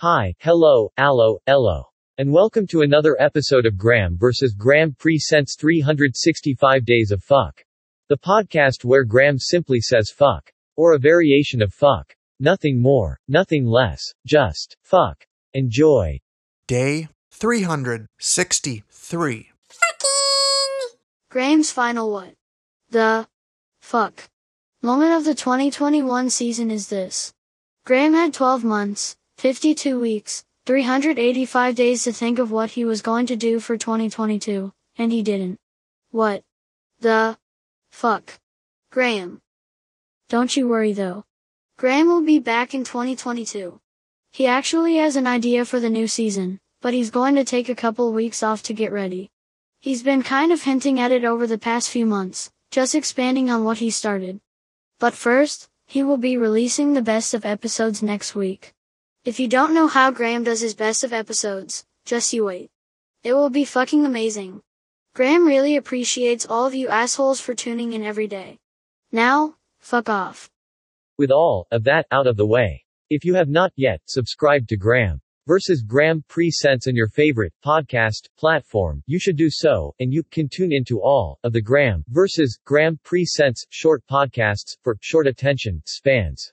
Hi, hello, allo, ello. And welcome to another episode of Graeme vs. Graeme Presents 365 Days of Fuck. The podcast where Graeme simply says fuck. Or a variation of fuck. Nothing more, nothing less, just fuck. Enjoy. Day 363. Fucking! Graeme's final what? The fuck moment of the 2021 season is this. Graeme had 12 months, 52 weeks, 385 days to think of what he was going to do for 2022, and he didn't. What? The fuck? Graeme. Don't you worry though. Graeme will be back in 2022. He actually has an idea for the new season, but he's going to take a couple weeks off to get ready. He's been kind of hinting at it over the past few months, just expanding on what he started. But first, he will be releasing the best of episodes next week. If you don't know how Graeme does his best of episodes, just you wait. It will be fucking amazing. Graeme really appreciates all of you assholes for tuning in every day. Now, fuck off. With all of that out of the way. If you have not yet subscribed to Graeme versus Graeme Presents on your favorite podcast platform, you should do so, and you can tune into all of the Graeme versus Graeme Presents short podcasts for short attention spans.